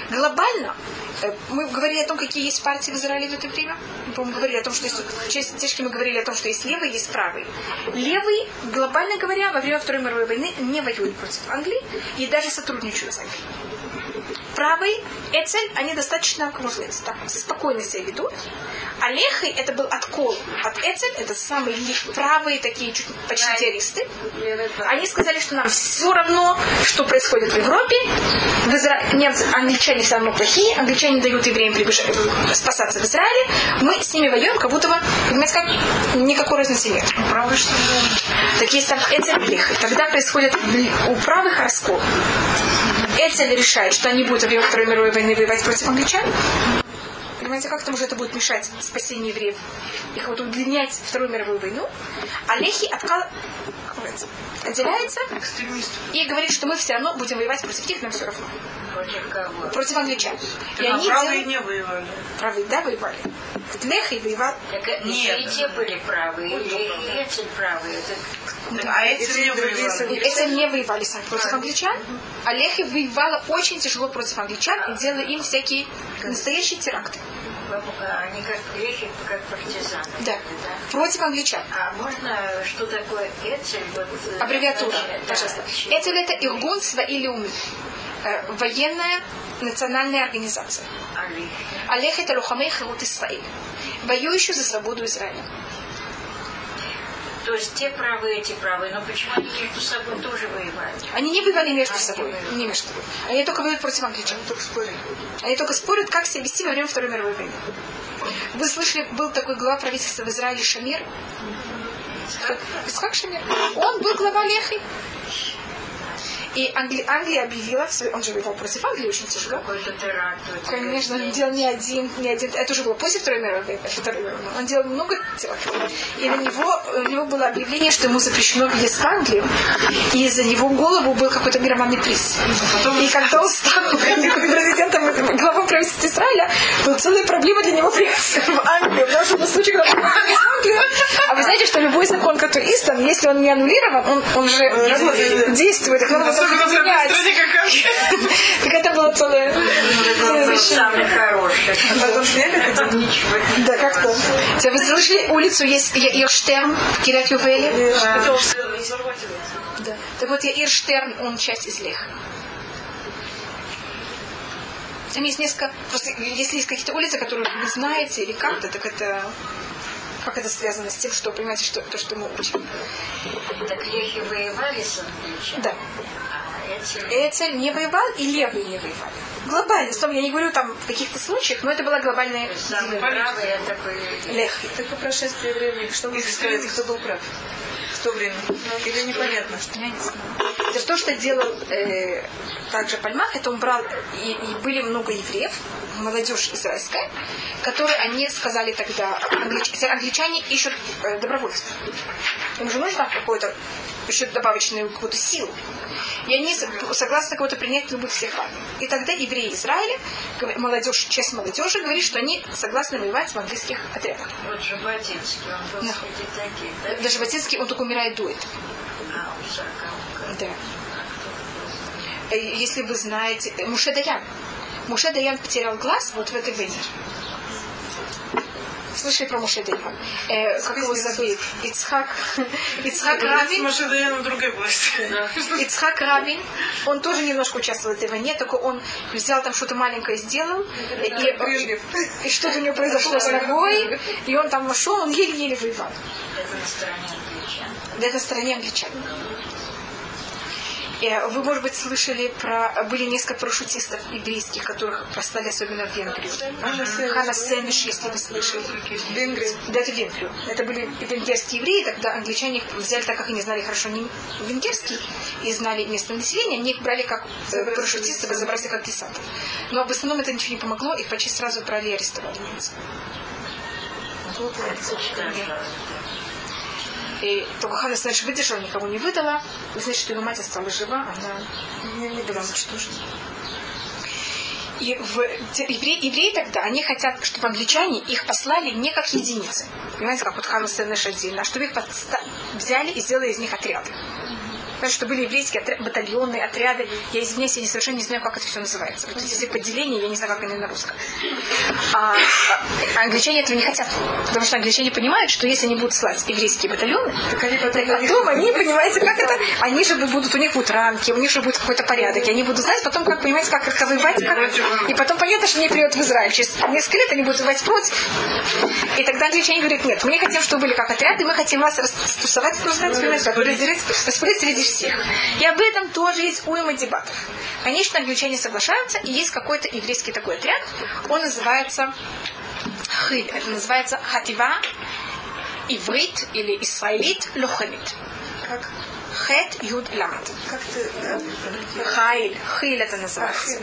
Глобально, э, мы говорили о том, какие есть партии в Израиле в это время. Мы, говорили о том, что есть, тяжки мы говорили о том, что есть левые, есть правые. Левые, глобально говоря, во время Второй мировой войны не воюют против Англии и даже сотрудничают с Англией. Правые, Эцель, они достаточно, как можно сказать, так, спокойно себя ведут. А Лехой это был откол от Эцель, это самые правые такие чуть почти террористы. Они сказали, что нам все равно, что происходит в Европе. В Изра... Немцы, англичане все равно плохие, англичане дают евреям прибежать, спасаться в Израиле. Мы с ними воюем, как будто бы, понимаете, как никакой разницы нет. Правда, что? Так есть там Эцель и Леха. Когда происходит у правых раскол, Эцель решает, что они будут во время Второй мировой войны воевать против англичан. Понимаете, как тому, что это будет мешать спасению евреев? Их вот удлинять Вторую мировую войну. А Лехи откал... отделяется и говорит, что мы все равно будем воевать против них, нам все равно. Против кого? Против англичан. И А они правые делают... не воевали. Правые, да, воевали. Лехи воевал... Так Нет. и те были правые, и, и эти правые. Это А эти не воевали. Эти не воевали сами против англичан, а Лехи воевала очень тяжело против англичан и делала им всякие настоящие теракты. Они как грехи, как партизаны. Да. Против англичан. А можно, что такое Эцель? Вот, э, Аббревиатура, да, пожалуйста. да. Это это Иргун Сваилиуми. Военная национальная организация. Али. Алех это Лухамей Херут Исраиль. Воюющий за свободу Израиля. То есть те правые, эти правые, но почему они между собой тоже воевали? Они не воевали между собой. Не между собой. Они только воюют против англичан. Они только спорят, как себя вести во время Второй мировой войны. Вы слышали, был такой глава правительства в Израиле Шамир? Исхак Шамир. Он был глава Лехи. И Англи- Англия объявила, он же воевал против Англии очень тяжело. Какой-то теракт. Конечно, э, он делал не один, не один. Это уже было после Второй мировой войны. Войны. Он делал много терактов. И на него, у него было объявление, что ему запрещено въезд в Англию. И за него голову был какой-то мировой приз. И когда он стал президентом, главой правительства Израиля, была целая проблема для него приехать в Англию. Потому что на случай, когда он в Англию, а вы знаете, что любой закон, который издан, если он не аннулирован, он, он же действует. Потом менять. стране, как Англия. Так это было целое, вещь. самый хороший. Потом Там ничего не Да, как-то. Вы слышали, улицу есть Яир Штерн в Кирят Ювеле? Да. Так вот, Яир Штерн, он часть из Леха. Там есть несколько, просто если есть какие-то улицы, которые вы знаете или как-то, так это как это связано с тем, что понимаете, что то, что мы учим. Так лехи воевали с англичанами. Да. А эти Эцель не воевал и левые не воевали. Глобально. Стоп, я не говорю там в каких-то случаях, но это была глобальная самые правые, это были... лех. Так по прошествии времени, что можно сказать, кто был прав? То время. Или непонятно? Я не знаю. Это то, что делал э, также Пальмах, это он брал, и, и были много евреев, молодежь израильская, которые они сказали тогда, англич- англичане ищут э, добровольцев. Им же нужно какой-то еще добавочную какую-то силу. И они согласны кого-то принять любых всех в армию. И тогда евреи Израиля, молодежь, часть молодежи говорит, что они согласны воевать в английских отрядах. Вот Жаботинский, он был Да. среди таких, да? Даже Батинский, он только умирает до этого. А, он. Да. Э, Если вы знаете, э, Муше Даян. Муше Даян потерял глаз вот в этой войне. Слышали про Муше Даян? Э, как его зовут? Ицхак, Ицхак на власти. Ицхак Равин, он тоже немножко участвовал в этой войне, только он взял там что-то маленькое сделал, и, и, что-то у него произошло с ногой, и он там вошел, он еле-еле воевал. Это на стороне англичан. Да, это в стране англичан. Э, Вы, может быть, слышали про... Были несколько парашютистов еврейских, которых послали особенно в Венгрию. Хана Сенеш, если вы слышали. Венгрия. Да, это Венгрию. Это были венгерские евреи, тогда англичане их взяли, так как они знали хорошо не венгерский и знали местное население, они их брали как э, парашютистов и забрали как десантов. Но в основном это ничего не помогло, их почти сразу брали и арестовали. И только Хана Сенеш выдержала, никому не выдала. Вы знаете, что его мать осталась жива, она не, не была уничтожена. И в, евреи, евреи тогда, они хотят, чтобы англичане их послали не как единицы. Понимаете, как вот Хана Сенеш отдельно, а чтобы их подста- взяли и сделали из них отряды. Потому что были еврейские отря- батальоны, отряды. Я извиняюсь, я совершенно не знаю, как это все называется. Вот эти все подделения, я не знаю, как они на русском. А, а англичане этого не хотят. Потому что англичане понимают, что если они будут слать еврейские батальоны, так они потом они, понимаете, как это, они же будут, у них будут рамки, у них же будет какой-то порядок, и они будут знать потом, как, понимаете, как это воевать, как... и потом понятно, что они придут в Израиль. Через несколько лет они будут воевать против. И тогда англичане говорят, нет, мы не хотим, чтобы были как отряды, мы хотим вас растусовать, распределить, понимаете, как разделить- распределить среди всех. И об этом тоже есть уйма дебатов. Конечно, англичане соглашаются, и есть какой-то еврейский такой отряд, он называется Хиль, это называется Хатива Иврит или Исраилит Лохамит. Как, Хет Юд Ламат. как ты... да? Хайль, Хиль это называется.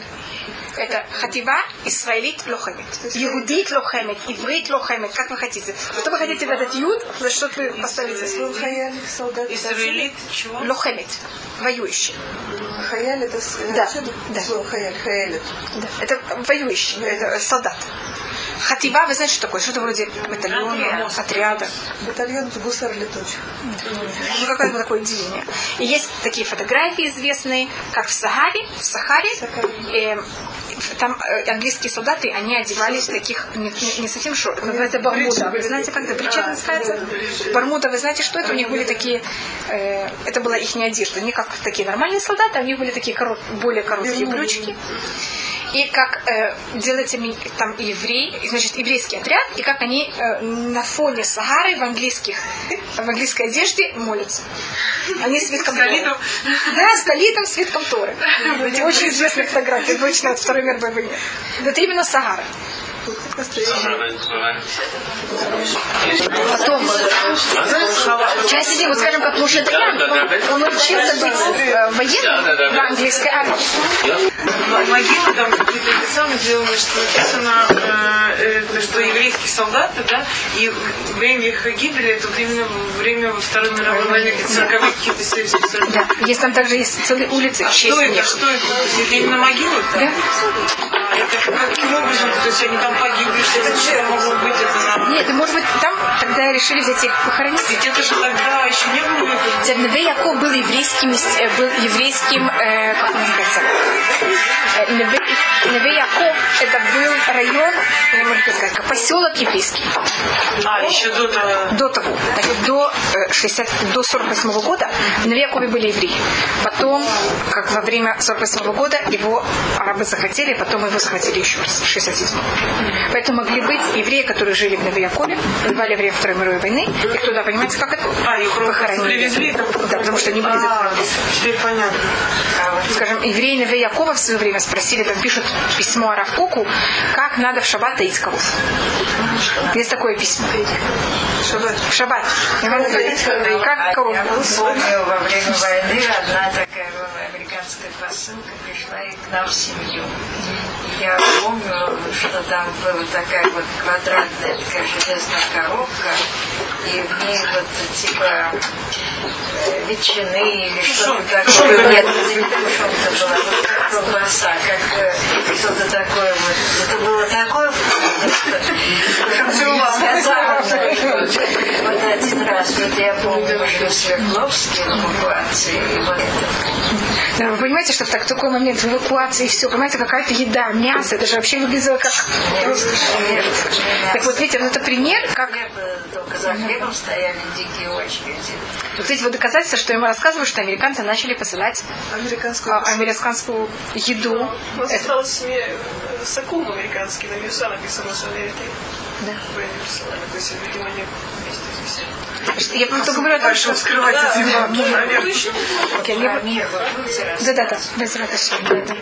Это Хатива Исраилит лохемит. Иудит лохемит. Иврит лохемит. Как вы хотите. Что вы хотите в этот юд? За что вы поставите? Израилит чего? Лохемит. Воюющий. Хаяль это Да, да. хаяль, хаяль. Да. Это воюющий. Это солдат. Хатива, вы знаете, что такое? Что-то вроде батальона, отряда. Батальон это гусар летучих. Ну, какое-то такое деление. И есть такие фотографии известные, как в Сахаре. В Сахаре э, там английские солдаты, они одевались в таких, не, не- не совсем шо, называется бармуда. Вы знаете, как это бричат называется? Бармуда, вы знаете, что это? У них были такие, э, это была их не одежда, не как такие нормальные солдаты, а у них были такие корот, более короткие брючки. И как э, делается там еврей, значит, еврейский отряд, и как они э, на фоне Сахары в английских, в английской одежде молятся. Они с Витком Торы. Да, с Талитом, с Витком Торы. Очень известная фотография, точно от Второй мировой войны. Это именно Сахара. Потом, сейчас сидим, вот скажем, как Даян, он, он учился быть военным в английской армии. Могилы там какие-то эти самые сделаны, что написано, э, э, что еврейские солдаты, да, и время их гибели, это вот именно время во Второй мировой войны, какие-то 40 какие-то 70 Да, есть там также есть целые улицы честь Что это? Что это? Это именно могилы? Да. А это каким образом? То есть они там погибли, что это что могло быть? Это на... Нет, может быть там тогда решили взять их похоронить. Ведь это же тогда еще не было. Неве Яков был еврейским, был еврейским, э, как называется, Неве, Яков это был район, я могу сказать, поселок еврейский. А, еще до того. До того, значит, до, э, 60, до 48 года в Неве Якове были евреи. Потом, как во время 48 года, его арабы захотели, потом его захватили еще раз в 67 Поэтому могли быть евреи, которые жили в Неве Якове, воевали во время Второй мировой войны, их туда, понимаете, как это? А, их Похоронили. привезли? Да, потому что они были А, теперь понятно. скажем, евреи Неве Якова в свое время спросили, там пишут письмо Аравкуку, как надо в шаббат таить коров. Есть такое письмо. В шаббат. Говорю, Как коров? Я помню, во время войны одна такая была американская посылка пришла и к нам в семью. Я помню, что там была такая вот квадратная такая железная коробка, и в ней вот типа э, ветчины или что-то такое. Нет, не тушенка была, колбаса, как э, что-то такое вот. Это было такое вкусное, что я сказала, что вот вот я помню, Свердловске в эвакуации, вот Да, Вы понимаете, что в так- такой момент в эвакуации все, понимаете, какая-то еда, мясо, это же вообще выглядело как роскошь. Так вот, видите, вот это пример, как только за хлебом стояли дикие очереди. вот эти вот доказательства, что ему рассказывают, что американцы начали посылать Американскую а, американскую еду. У нас Это- осталась семья э, Сакум американский, на веса написано с Америкой. Да. Войны посылали, то есть, видимо, здесь. Я просто говорю о том, что... скрывать эти. Да, да, да.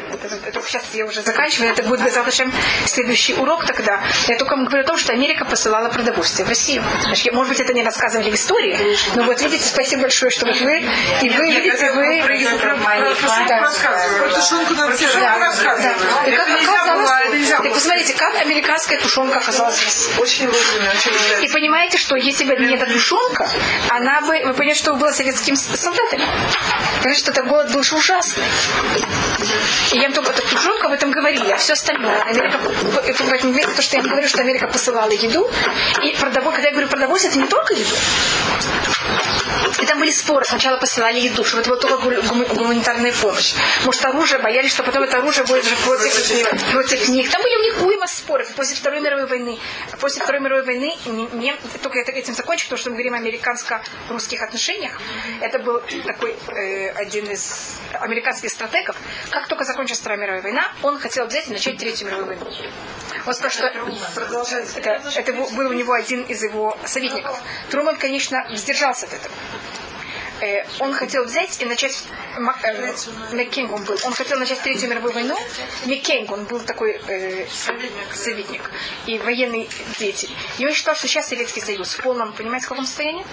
Это, сейчас я уже заканчиваю, это будет без Раташем следующий урок тогда. Я только вам говорю о том, что Америка посылала продовольствие в Россию. Может быть, это не рассказывали истории, но вот видите, спасибо большое, что вы, и вы, видите, вы... Да. Да, так посмотрите, как американская тушенка оказалась в России. И понимаете, что если бы не эта тушенка, она бы, вы понимаете, что была советскими солдатами. Понимаете, что это голод был же ужасный. И я вам только эту тушенку об этом говорили, а все остальное. Америка, то, что я вам говорю, что Америка посылала еду, и продовольствие, когда я говорю продовольствие, это не только еду. И там были споры. Сначала посылали еду, что это была только гу- гу- гуманитарная помощь. Может, оружие, боялись, что потом это оружие будет же против, против них. Там были у них уйма споров после Второй мировой войны. После Второй мировой войны, не, не- только я этим закончу, потому что мы говорим о американско-русских отношениях. Это был такой э, один из американских стратегов. Как только закончилась Вторая мировая война, он хотел взять и начать Третью мировую войну. Он сказал, что это, это был был у него один из его советников. Труман, конечно, сдержался от этого. Э, он хотел взять и начать э, Маккейн он был. Он хотел начать Третью мировую войну. Маккейн, он был такой э, советник и военный деятель. И он считал, что сейчас Советский Союз в полном, понимаете, в каком состоянии?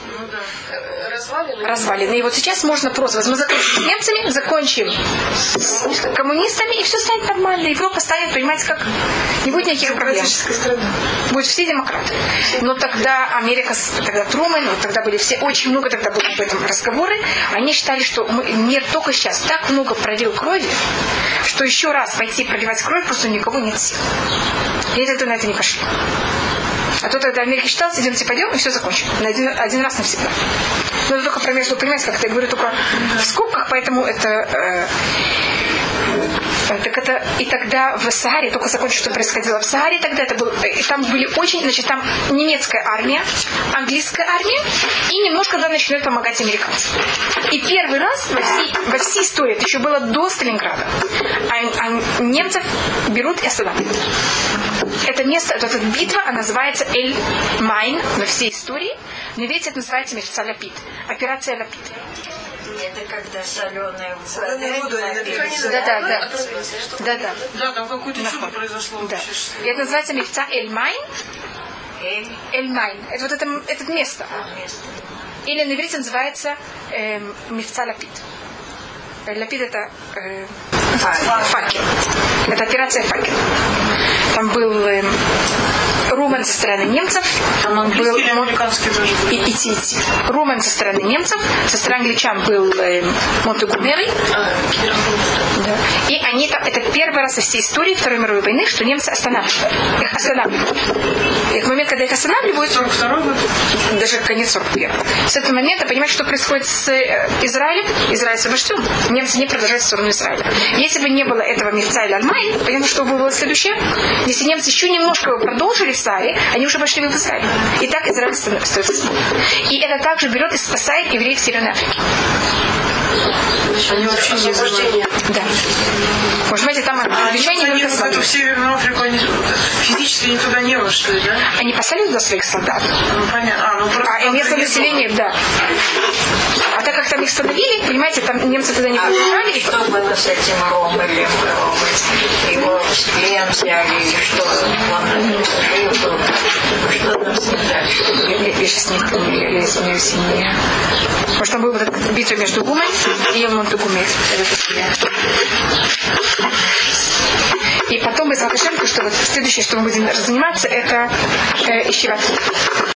развалины. развалины. И вот сейчас можно просто, мы закончим с немцами, закончим с коммунистами, и все станет нормально. Европа станет, понимаете, как не будет никаких проблем. Страна. Будут все демократы. Но тогда Америка, тогда Трумэн, вот тогда были все, очень много тогда было об этом разговоры. Они считали, что мы- мир только сейчас так много пролил крови, что еще раз пойти проливать кровь просто никого нет сил. И тогда на это не пошли. А то тогда Америка считала, идемте пойдем, и все закончим. На один, один раз навсегда. Но это только про между, понимаете, как это я говорю только в скобках, поэтому это Э, Так это и тогда в Сахаре, только закончу, что происходило в Сахаре, тогда это был, и там были очень, значит, там немецкая армия, английская армия, и немножко да, начинают помогать американцы. И первый раз во всей, во всей истории, это еще было до Сталинграда, а, а немцев берут и останавливают. Это место, это, эта битва, она называется Эль-Аламейн во всей истории, но видите, это называется מבצע לפיד, операция לפיד. Это когда соленая воду они напились. Да, да, да. Да, да. Да, там какое-то чудо произошло Да. И это называется מבצע Эль-Аламейн. Эль, Эль-Аламейн. Это вот это, это место. место. Или на иврите называется эм, מבצע לפיד. Э, לפיד это э, факел. Это операция факел. Там был эм, Роммель со стороны немцев. Был был? и, и, и, и. Роммель со стороны немцев, со стороны англичан был эм, Монтгомери. Да. И они там, это первый раз во всей истории Второй мировой войны, что немцы останавливают. Их останавливают. И в момент, когда их останавливают, 42 год? даже конец 41 С этого момента, понимаете, что происходит с э, Израилем? Израиль освобожден. Немцы не продолжают в сторону Израиля. Если бы не было этого Мирца или Альмай, понятно, что бы было следующее? Если немцы еще немножко продолжили в Саре, они уже пошли в Израиль. И так Израиль ста- остается свободным. И это также берет и спасает евреев Северной Африки. Они вообще не Освобождение. Да. Понимаете, там А они, англичане они эту слабые. Северную Африку, они физически не туда не вошли, да? Они послали туда своих солдат. Ну, понятно. А, ну, А местное население, да. А так как там их становили, понимаете, там немцы туда не приезжали, и Что было с этим Ромелем? Его в плен взяли, или что? Он. Что там с ним дальше? Я, сейчас не помню, я, извиняюсь, не... Потому что там была битва между Гумой Это такие. И потом мы что вот следующее, что мы будем заниматься, это э, ищевать.